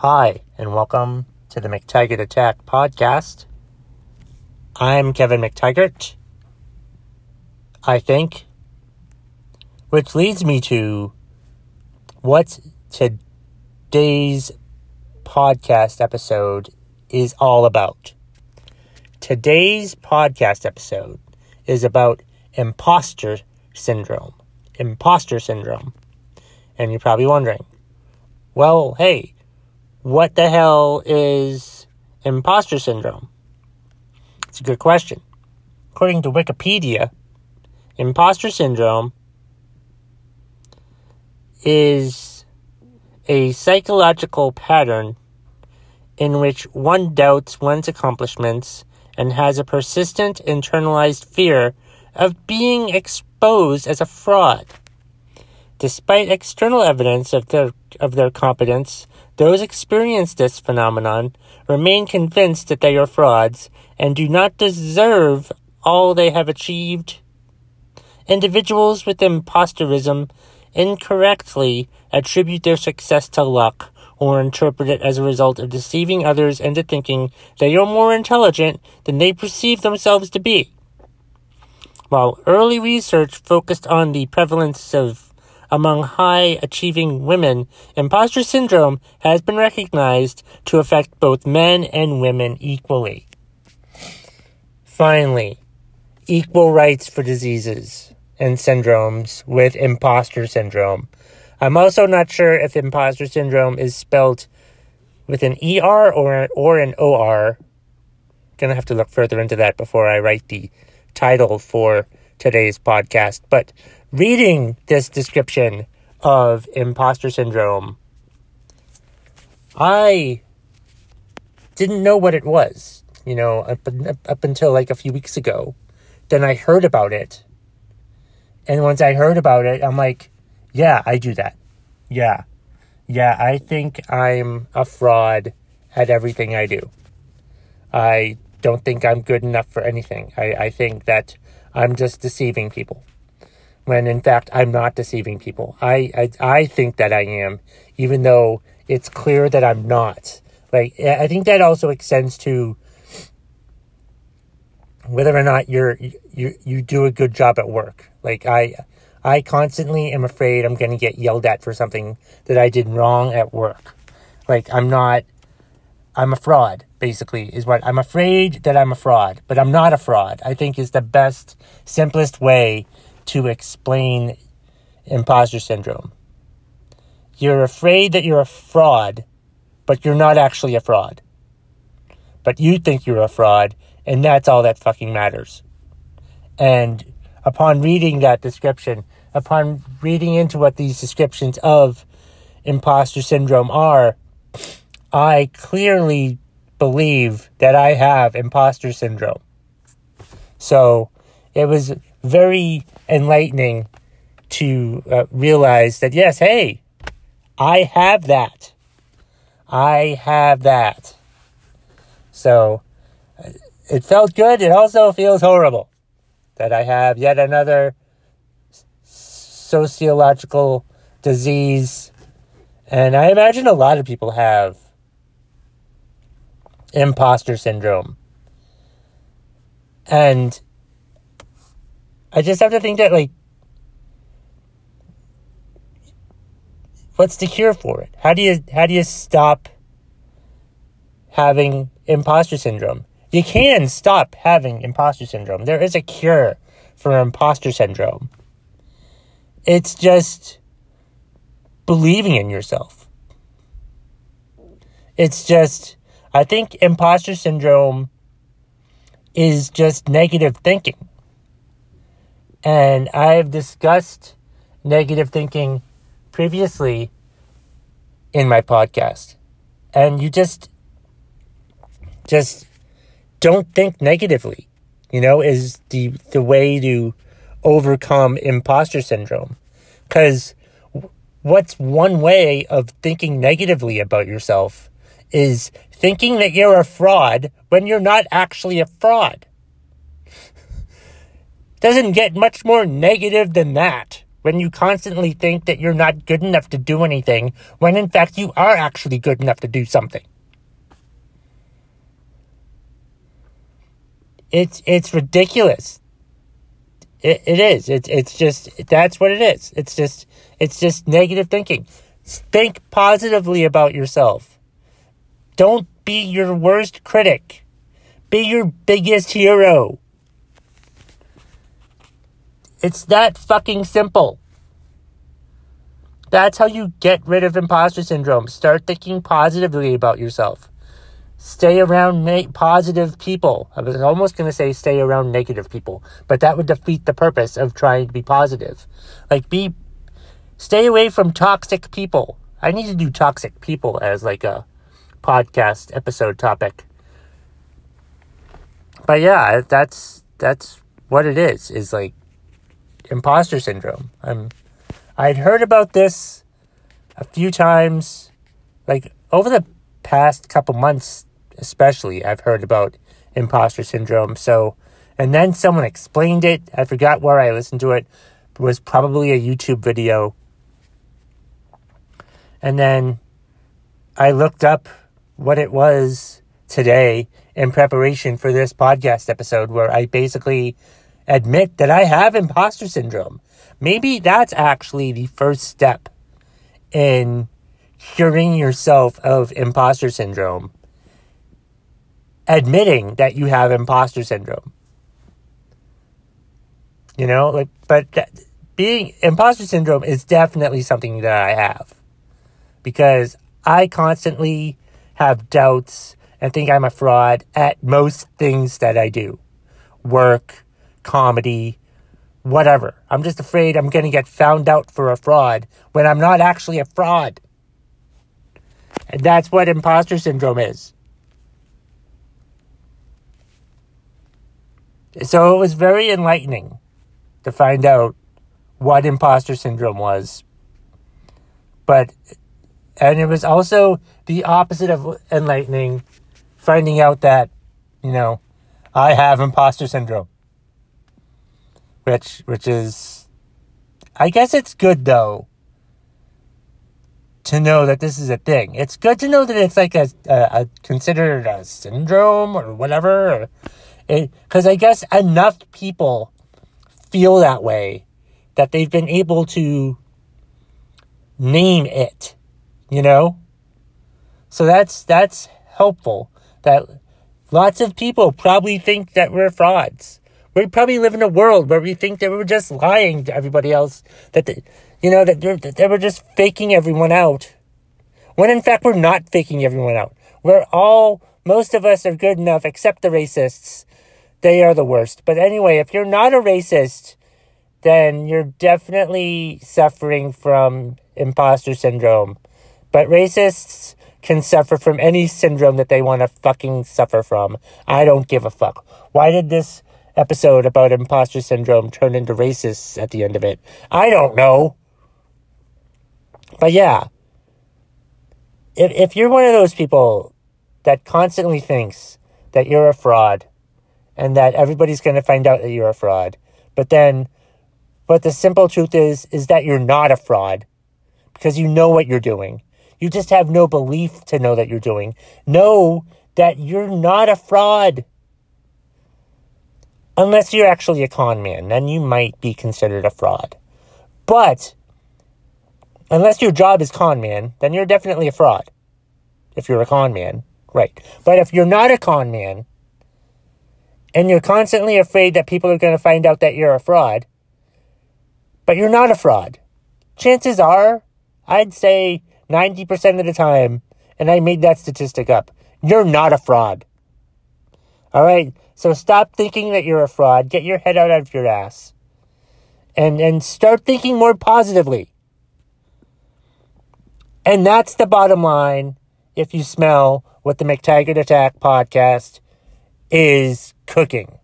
Hi, and welcome to the McTaggart Attack podcast. I'm Kevin McTaggart, I think, which leads me to what today's podcast episode is all about. Today's podcast episode is about imposter syndrome. Imposter syndrome. And you're probably wondering, well, hey, what the hell is imposter syndrome? It's a good question. According to Wikipedia, imposter syndrome is a psychological pattern in which one doubts one's accomplishments and has a persistent internalized fear of being exposed as a fraud. Despite external evidence of their, of their competence, those experiencing this phenomenon remain convinced that they are frauds and do not deserve all they have achieved. Individuals with imposterism incorrectly attribute their success to luck or interpret it as a result of deceiving others into thinking they are more intelligent than they perceive themselves to be. While early research focused on the prevalence of among high achieving women, imposter syndrome has been recognized to affect both men and women equally. Finally, equal rights for diseases and syndromes with imposter syndrome. I'm also not sure if imposter syndrome is spelled with an ER or, or an OR. Gonna have to look further into that before I write the title for today's podcast. But reading this description of imposter syndrome, I didn't know what it was, you know, up, up until like a few weeks ago. Then I heard about it. And once I heard about it, I'm like, yeah, I do that. Yeah. Yeah, I think I'm a fraud at everything I do. I don't think I'm good enough for anything. I, I think that I'm just deceiving people when in fact I'm not deceiving people. I, I, I think that I am, even though it's clear that I'm not. Like, I think that also extends to whether or not you're, you, you do a good job at work. Like, I, I constantly am afraid I'm going to get yelled at for something that I did wrong at work. Like, I'm not, I'm a fraud, basically, is what I'm afraid that I'm a fraud, but I'm not a fraud. I think is the best, simplest way to explain imposter syndrome. You're afraid that you're a fraud, but you're not actually a fraud. But you think you're a fraud, and that's all that fucking matters. And upon reading that description, upon reading into what these descriptions of imposter syndrome are, I clearly believe that I have imposter syndrome. So it was very enlightening to uh, realize that, yes, hey, I have that. I have that. So uh, it felt good. It also feels horrible that I have yet another sociological disease. And I imagine a lot of people have imposter syndrome. And I just have to think that like what's the cure for it? How do you how do you stop having imposter syndrome? You can stop having imposter syndrome. There is a cure for imposter syndrome. It's just believing in yourself. It's just I think imposter syndrome is just negative thinking. And I've discussed negative thinking previously in my podcast. And you just just don't think negatively. You know, is the the way to overcome imposter syndrome. Cuz what's one way of thinking negatively about yourself is thinking that you're a fraud when you're not actually a fraud. Doesn't get much more negative than that when you constantly think that you're not good enough to do anything, when in fact you are actually good enough to do something. It's it's ridiculous. It, it is. It's it's just that's what it is. It's just it's just negative thinking. Think positively about yourself. Don't be your worst critic. Be your biggest hero. It's that fucking simple. That's how you get rid of imposter syndrome. Start thinking positively about yourself. Stay around na- positive people. I was almost going to say stay around negative people, but that would defeat the purpose of trying to be positive. Like be stay away from toxic people. I need to do toxic people as like a podcast episode topic. But yeah, that's that's what it is. Is like imposter syndrome. I'm I'd heard about this a few times like over the past couple months especially I've heard about imposter syndrome. So and then someone explained it. I forgot where I listened to it. It was probably a YouTube video. And then I looked up what it was today in preparation for this podcast episode where I basically admit that I have imposter syndrome. Maybe that's actually the first step in curing yourself of imposter syndrome. Admitting that you have imposter syndrome. You know, like, but being imposter syndrome is definitely something that I have because I constantly have doubts and think I'm a fraud at most things that I do work, comedy, whatever. I'm just afraid I'm going to get found out for a fraud when I'm not actually a fraud. And that's what imposter syndrome is. So it was very enlightening to find out what imposter syndrome was. But, and it was also the opposite of enlightening finding out that, you know, I have imposter syndrome which which is I guess it's good though to know that this is a thing. It's good to know that it's like a, a, a considered a syndrome or whatever. Because I guess enough people feel that way that they've been able to name it, you know? So that's that's helpful that lots of people probably think that we're frauds we probably live in a world where we think that we're just lying to everybody else, that, they, you know, that, that they we're just faking everyone out. When in fact, we're not faking everyone out. We're all, most of us are good enough, except the racists. They are the worst. But anyway, if you're not a racist, then you're definitely suffering from imposter syndrome. But racists can suffer from any syndrome that they want to fucking suffer from. I don't give a fuck. Why did this episode about imposter syndrome turned into racists at the end of it. I don't know. But yeah. If, if you're one of those people that constantly thinks that you're a fraud and that everybody's going to find out that you're a fraud, but then, but the simple truth is, is that you're not a fraud because you know what you're doing. You just have no belief to know that you're doing. Know that you're not a fraud. Unless you're actually a con man, then you might be considered a fraud. But unless your job is con man, then you're definitely a fraud. If you're a con man, right. But if you're not a con man, and you're constantly afraid that people are going to find out that you're a fraud, but you're not a fraud, chances are, I'd say 90% of the time, and I made that statistic up, you're not a fraud. All right. So stop thinking that you're a fraud. Get your head out of your ass. And and start thinking more positively. And that's the bottom line if you smell what the McTaggart Attack podcast is cooking.